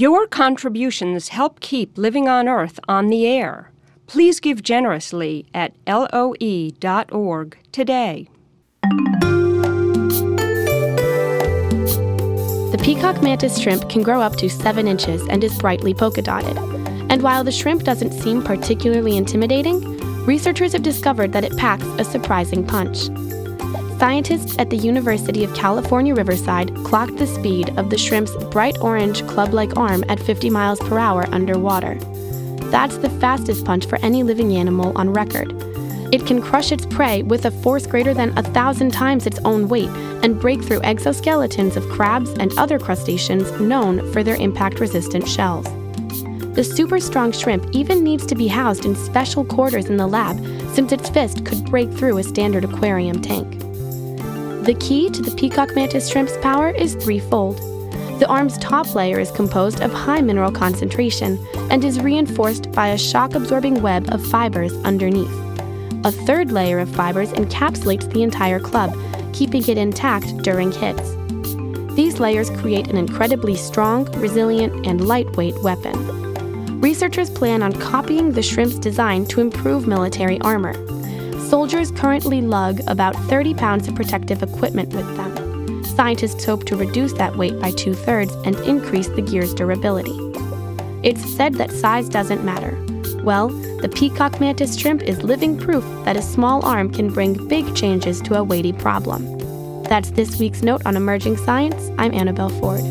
Your contributions help keep Living on Earth on the air. Please give generously at loe.org today. The peacock mantis shrimp can grow up to 7 inches and is brightly polka dotted. And while the shrimp doesn't seem particularly intimidating, researchers have discovered that it packs a surprising punch. Scientists at the University of California Riverside clocked the speed of the shrimp's bright orange club like arm at 50 miles per hour underwater. That's the fastest punch for any living animal on record. It can crush its prey with a force greater than a thousand times its own weight and break through exoskeletons of crabs and other crustaceans known for their impact resistant shells. The super strong shrimp even needs to be housed in special quarters in the lab since its fist could break through a standard aquarium tank. The key to the peacock mantis shrimp's power is threefold. The arm's top layer is composed of high mineral concentration and is reinforced by a shock absorbing web of fibers underneath. A third layer of fibers encapsulates the entire club, keeping it intact during hits. These layers create an incredibly strong, resilient, and lightweight weapon. Researchers plan on copying the shrimp's design to improve military armor. Soldiers currently lug about 30 pounds of protective equipment with them. Scientists hope to reduce that weight by two thirds and increase the gear's durability. It's said that size doesn't matter. Well, the peacock mantis shrimp is living proof that a small arm can bring big changes to a weighty problem. That's this week's note on emerging science. I'm Annabelle Ford.